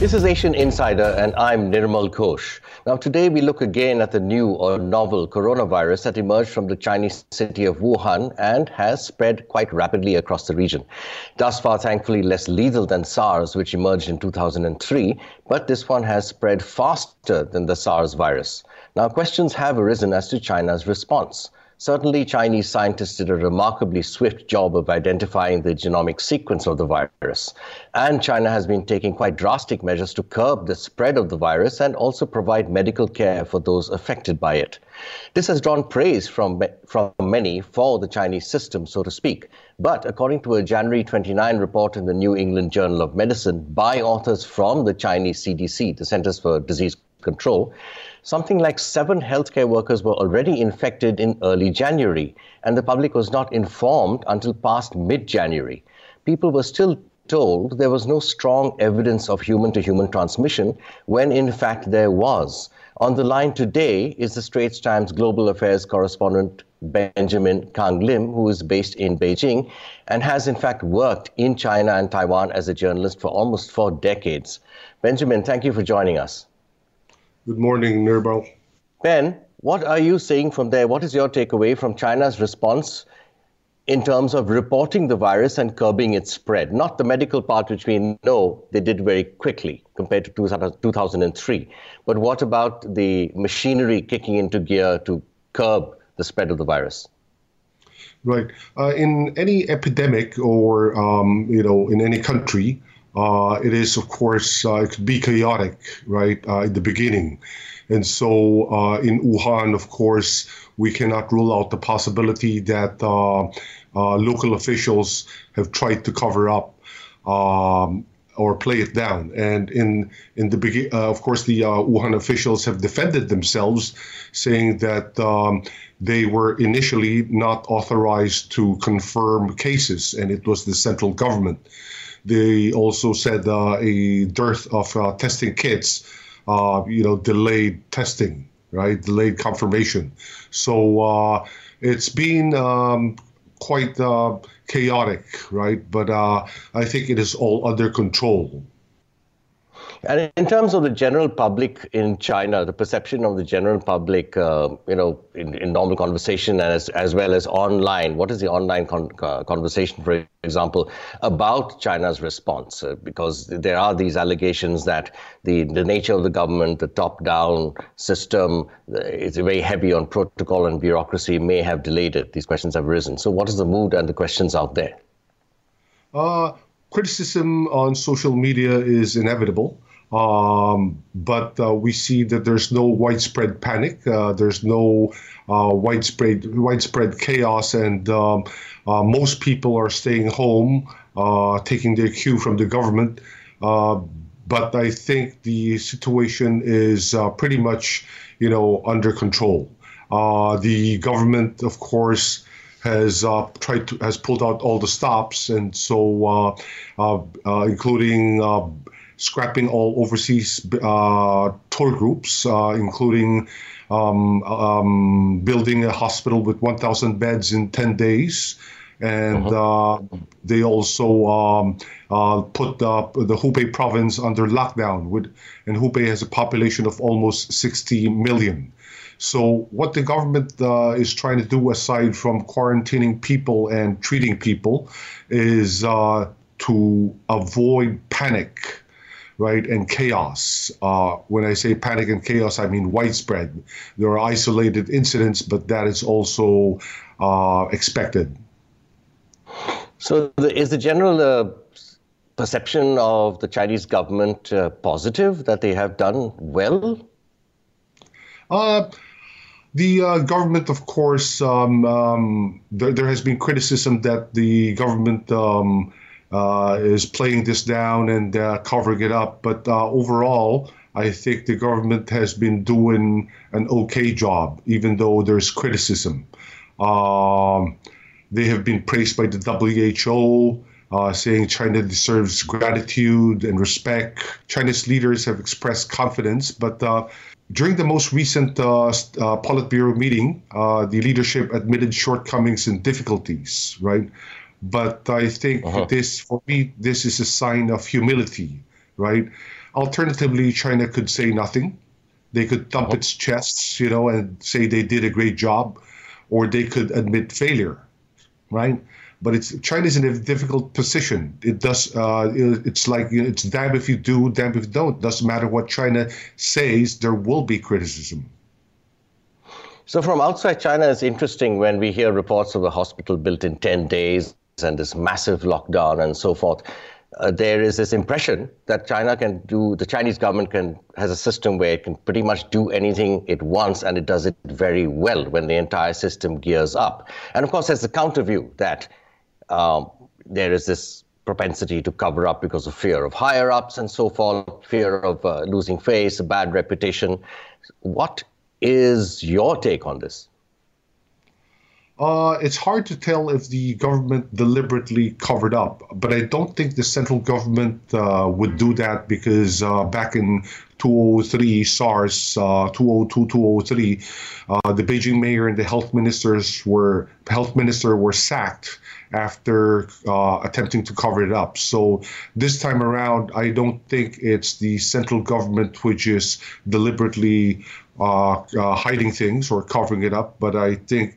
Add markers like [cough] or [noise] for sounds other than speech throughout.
This is Asian Insider, and I'm Nirmal Ghosh. Now, today we look again at the new or novel coronavirus that emerged from the Chinese city of Wuhan and has spread quite rapidly across the region. Thus far, thankfully, less lethal than SARS, which emerged in 2003, but this one has spread faster than the SARS virus. Now, questions have arisen as to China's response. Certainly, Chinese scientists did a remarkably swift job of identifying the genomic sequence of the virus. And China has been taking quite drastic measures to curb the spread of the virus and also provide medical care for those affected by it. This has drawn praise from, from many for the Chinese system, so to speak. But according to a January 29 report in the New England Journal of Medicine by authors from the Chinese CDC, the Centers for Disease Control, something like seven healthcare workers were already infected in early January, and the public was not informed until past mid January. People were still told there was no strong evidence of human to human transmission, when in fact there was. On the line today is the Straits Times Global Affairs correspondent Benjamin Kang Lim, who is based in Beijing and has in fact worked in China and Taiwan as a journalist for almost four decades. Benjamin, thank you for joining us. Good morning, Nirmal. Ben, what are you saying from there? What is your takeaway from China's response in terms of reporting the virus and curbing its spread? Not the medical part, which we know they did very quickly compared to 2003. But what about the machinery kicking into gear to curb the spread of the virus? Right. Uh, in any epidemic or, um, you know, in any country, uh, it is, of course, uh, it could be chaotic, right, uh, in the beginning. And so uh, in Wuhan, of course, we cannot rule out the possibility that uh, uh, local officials have tried to cover up um, or play it down. And in in the begin, of course, the Wuhan officials have defended themselves, saying that um, they were initially not authorized to confirm cases, and it was the central government. They also said uh, a dearth of uh, testing kits, uh, you know, delayed testing, right? Delayed confirmation. So it's been um, quite chaotic, right? But I think it is all under control. And in terms of the general public in China, the perception of the general public, uh, you know, in, in, normal conversation as, as well as online, what is the online con- uh, conversation, for example, about China's response? Uh, because there are these allegations that the, the nature of the government, the top down system, is very heavy on protocol and bureaucracy, may have delayed it. These questions have risen. So, what is the mood and the questions out there? Uh, criticism on social media is inevitable. Um, but uh, we see that there's no widespread panic. Uh, there's no uh, widespread widespread chaos, and um, uh, most people are staying home, uh, taking their cue from the government. Uh, but I think the situation is pretty much, you know, under control. the government, of course, has uh, tried to has pulled out all the stops, and so uh, uh, including scrapping all overseas uh, tour groups, uh, including um, um, building a hospital with 1,000 beds in 10 days. And uh-huh. uh, they also um, uh, put the Hubei province under lockdown, with, and Hubei has a population of almost 60 million. So, what the government uh, is trying to do, aside from quarantining people and treating people, is uh, to avoid panic right, and chaos. Uh, when I say panic and chaos, I mean widespread. There are isolated incidents, but that is also uh, expected. So, the, is the general uh, perception of the Chinese government uh, positive that they have done well? Uh, the uh, government, of course, um, um, there, there, has been criticism that the government um, uh, is playing this down and uh, covering it up. But uh, overall, I think the government has been doing an okay job, even though there's criticism. Um, they have been praised by the WHO, uh, saying China deserves gratitude and respect. China's leaders have expressed confidence, but uh, during the most recent uh, Politburo meeting, the leadership admitted shortcomings and difficulties, right? But I think uh-huh. this, for me, this is a sign of humility, right? Alternatively, China could say nothing. They could thump its chests, you know, and say they did a great job, or they could admit failure, right? But it's China's in a difficult position. It does. Uh, it's like you know, it's damn if you do, damn if you don't. Doesn't matter what China says, there will be criticism. So, from outside China, it's interesting when we hear reports of a hospital built in 10 days and this massive lockdown and so forth. Uh, there is this impression that China can do, the Chinese government can has a system where it can pretty much do anything it wants and it does it very well when the entire system gears up. And of course, there's the counter view that um, there is this propensity to cover up because of fear of higher ups and so forth, fear of uh, losing face, a bad reputation. What is your take on this? Uh, it's hard to tell if the government deliberately covered up, but I don't think the central government uh, would do that because uh, back in 2003 SARS, uh, 2002, 2003, uh, the Beijing mayor and the health ministers were health minister were sacked after uh, attempting to cover it up. So this time around, I don't think it's the central government which is deliberately uh, uh, hiding things or covering it up, but I think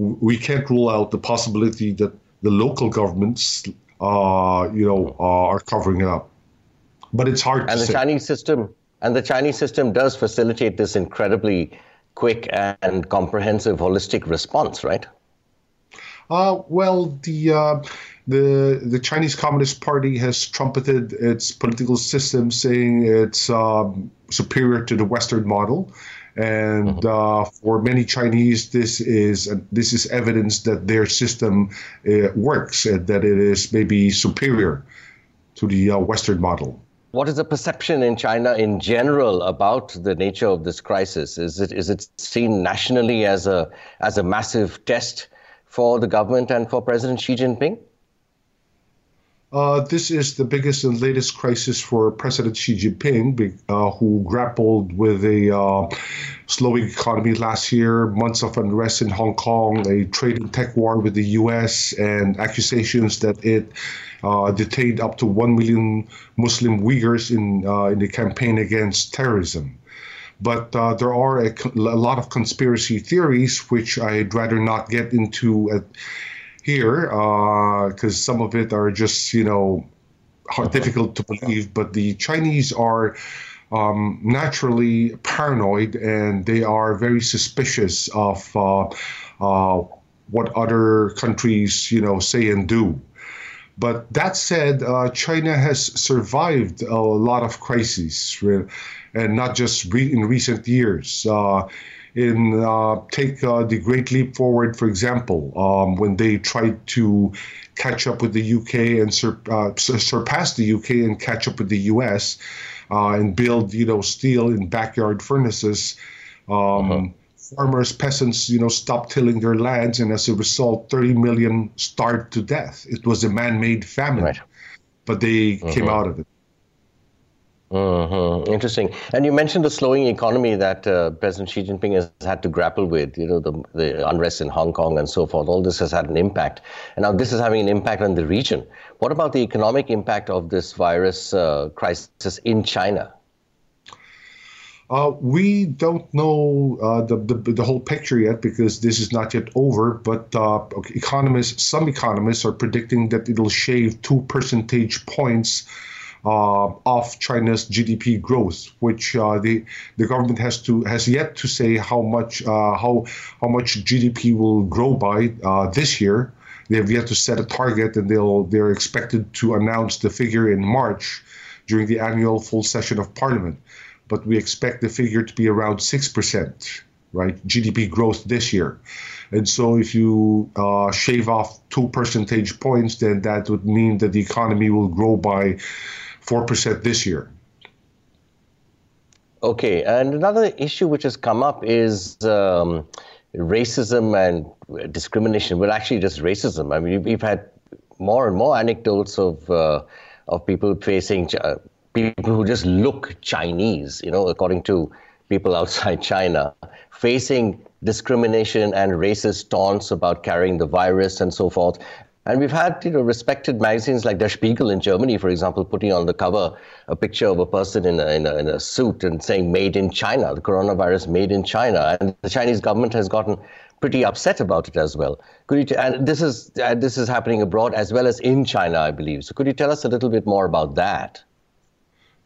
we can't rule out the possibility that the local governments, uh, you know, are covering it up. But it's hard. And the say. Chinese system, and the Chinese system does facilitate this incredibly quick and comprehensive, holistic response, right? Uh, well, the uh, the the Chinese Communist Party has trumpeted its political system, saying it's um, superior to the Western model. And mm-hmm. uh, for many Chinese, this is this is evidence that their system uh, works and that it is maybe superior to the uh, Western model. What is the perception in China in general about the nature of this crisis? Is it is it seen nationally as a as a massive test for the government and for President Xi Jinping? Uh, this is the biggest and latest crisis for President Xi Jinping, uh, who grappled with a uh, slowing economy last year, months of unrest in Hong Kong, a trade and tech war with the U.S., and accusations that it uh, detained up to 1 million Muslim Uyghurs in, uh, in the campaign against terrorism. But uh, there are a, a, lot of conspiracy theories, which I'd rather not get into at, here because uh, some of it are just you know hard, difficult to believe. But the Chinese are um, naturally paranoid and they are very suspicious of uh, uh, what other countries you know say and do. But that said, uh, China has survived a lot of crises, and not just re- in recent years. In uh, take uh, the Great Leap Forward, for example, um, when they tried to catch up with the UK and sur- uh, surpass the UK and catch up with the US uh, and build, you know, steel in backyard furnaces. Um, uh-huh. Farmers, peasants, you know, stopped tilling their lands, and as a result, 30 million starved to death. It was a man-made famine, right. but they uh-huh. came out of it. Mm-hmm. Interesting. And you mentioned the slowing economy that uh, President Xi Jinping has had to grapple with, you know, the, the unrest in Hong Kong and so forth. All this has had an impact. And now this is having an impact on the region. What about the economic impact of this virus uh, crisis in China? Uh, we don't know uh, the, the, the whole picture yet because this is not yet over. But uh, economists, some economists, are predicting that it'll shave two percentage points of China's GDP growth, which uh, the the government has to has yet to say how much uh, how how much GDP will grow by uh, this year. They have yet to set a target, and they'll they're expected to announce the figure in March during the annual full session of Parliament. But we expect the figure to be around six percent, right? GDP growth this year. And so, if you uh, shave off two percentage points, then that would mean that the economy will grow by 4% this year. Okay, and another issue which has come up is um, racism and discrimination. Well, actually, just racism. I mean, we've had more and more anecdotes of uh, of people facing people who just look Chinese. You know, according to people [laughs] outside China, facing discrimination and racist taunts about carrying the virus and so forth. And we've had you know, respected magazines like Der Spiegel in Germany, for example, putting on the cover a picture of a person in a, in a, in a suit and saying made in China, the coronavirus made in China. And the Chinese government has gotten pretty upset about it as well. Could you and this is uh, this is happening abroad as well as in China, I believe. So could you tell us a little bit more about that?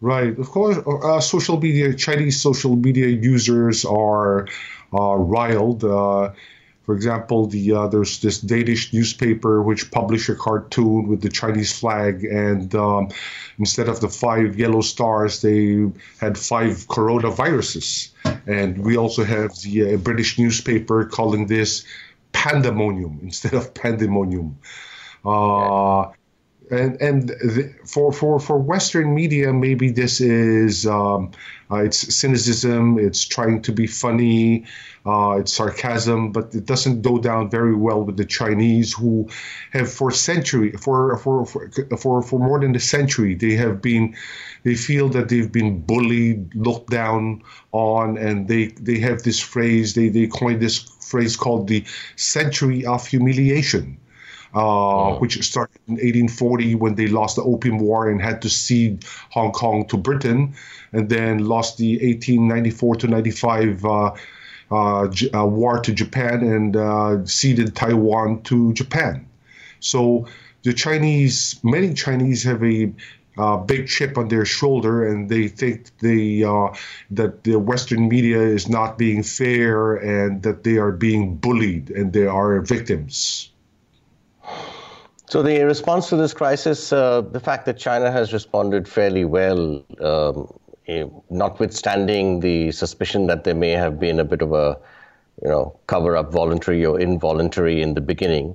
Right. Of course, uh, social media, Chinese social media users are uh, riled. For example, the uh, there's this Danish newspaper which published a cartoon with the Chinese flag, and um, instead of the five yellow stars, they had five coronaviruses. And we also have the uh, British newspaper calling this pandemonium instead of pandemonium. Uh, and and the, for for for Western media, maybe this is um, uh, it's cynicism. It's trying to be funny. Uh, it's sarcasm, but it doesn't go down very well with the Chinese, who have for century for for for for, for more than a century they have been they feel that they've been bullied, looked down on, and they they have this phrase they they coined this phrase called the century of humiliation uh, which started in 1840 when they lost the Opium War and had to cede Hong Kong to Britain, and then lost the 1894 to 95 uh, uh, uh, war to Japan and uh, ceded Taiwan to Japan. So the Chinese, many Chinese have a uh, big chip on their shoulder, and they think they uh, that the Western media is not being fair, and that they are being bullied, and they are victims. So, the response to this crisis, uh, the fact that China has responded fairly well, um, eh, notwithstanding the suspicion that there may have been a bit of a you know, cover up, voluntary or involuntary, in the beginning.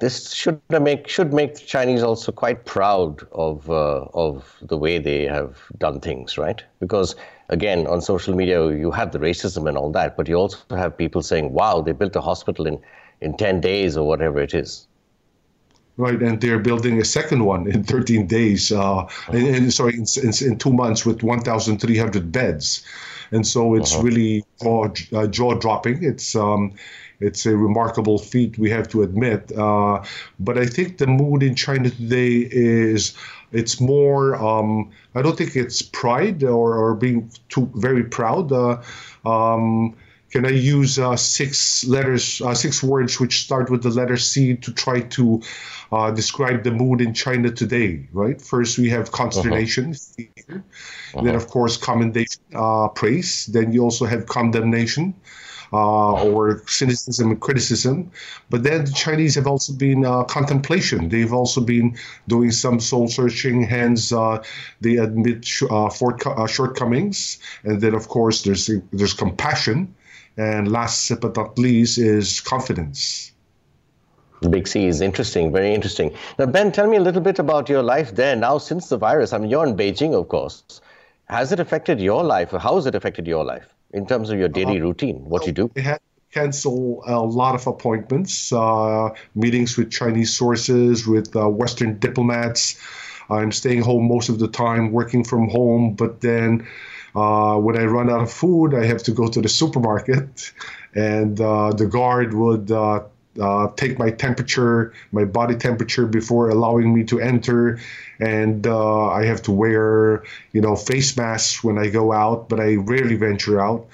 This should make should make the Chinese also quite proud of uh, of the way they have done things, right? Because again, on social media, you have the racism and all that, but you also have people saying, "Wow, they built a hospital in in ten days or whatever it is." Right? And they're building a second one in 13 days, uh, and, sorry, in, in, in, two months with 1,300 beds. And so it's uh-huh. really jaw, uh, jaw dropping. It's um, it's a remarkable feat, we have to admit. Uh, but I think the mood in China today is it's more. Um, I don't think it's pride or, or being too very proud. Uh, um, can I use uh, six letters, uh, six words which start with the letter C to try to uh, describe the mood in China today? Right. First, we have consternation, uh-huh. fear. Uh-huh. Then, of course, commendation, uh, praise. Then you also have condemnation. Uh, or cynicism and criticism. But then the Chinese have also been uh, contemplation. They've also been doing some soul searching. Hence, uh, they admit sh- uh, uh, shortcomings, and then of course there's there's compassion. And last but not least is confidence. The big C is interesting, very interesting. Now, Ben, tell me a little bit about your life there now since the virus. I mean, you're in Beijing, of course. Has it affected your life? How has it affected your life in terms of your daily uh, routine, what you do? Cancel a lot of appointments, uh, meetings with Chinese sources, with uh, Western diplomats. I'm staying home most of the time, working from home, but then uh, when I run out of food, I have to go to the supermarket, and uh, the guard would uh, uh take my temperature, my body temperature, before allowing me to enter, and uh, I have to wear, you know, face masks when I go out, but I rarely venture out.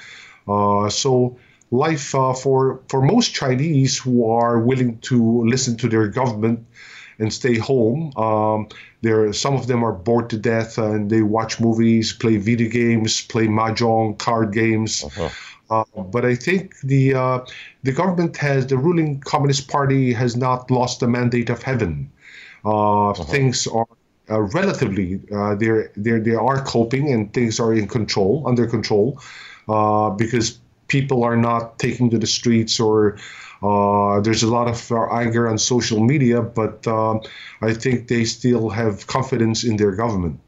Uh, so life for for most Chinese who are willing to listen to their government and stay home. Um, there, some of them are bored to death and they watch movies, play video games, play mahjong, card games. Uh-huh. Uh, but I think the uh, the government has the ruling Communist Party has not lost the mandate of heaven. Uh, uh-huh. Things are uh, relatively uh, they they they are coping and things are in control, under control, uh, because people are not taking to the streets or uh, there's a lot of uh, anger on social media, but um, I think they still have confidence in their government.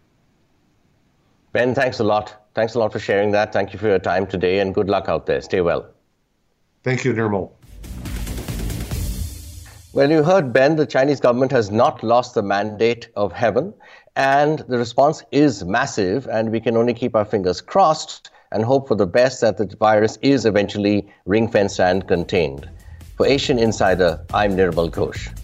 Ben, thanks a lot. Thanks a lot for sharing that. Thank you for your time today and good luck out there. Stay well. Thank you, Nirmal. Well, you heard Ben, the Chinese government has not lost the mandate of heaven, and the response is massive, and we can only keep our fingers crossed and hope for the best that the virus is eventually ring fenced and contained. For Asian Insider, I'm Nirmal Ghosh.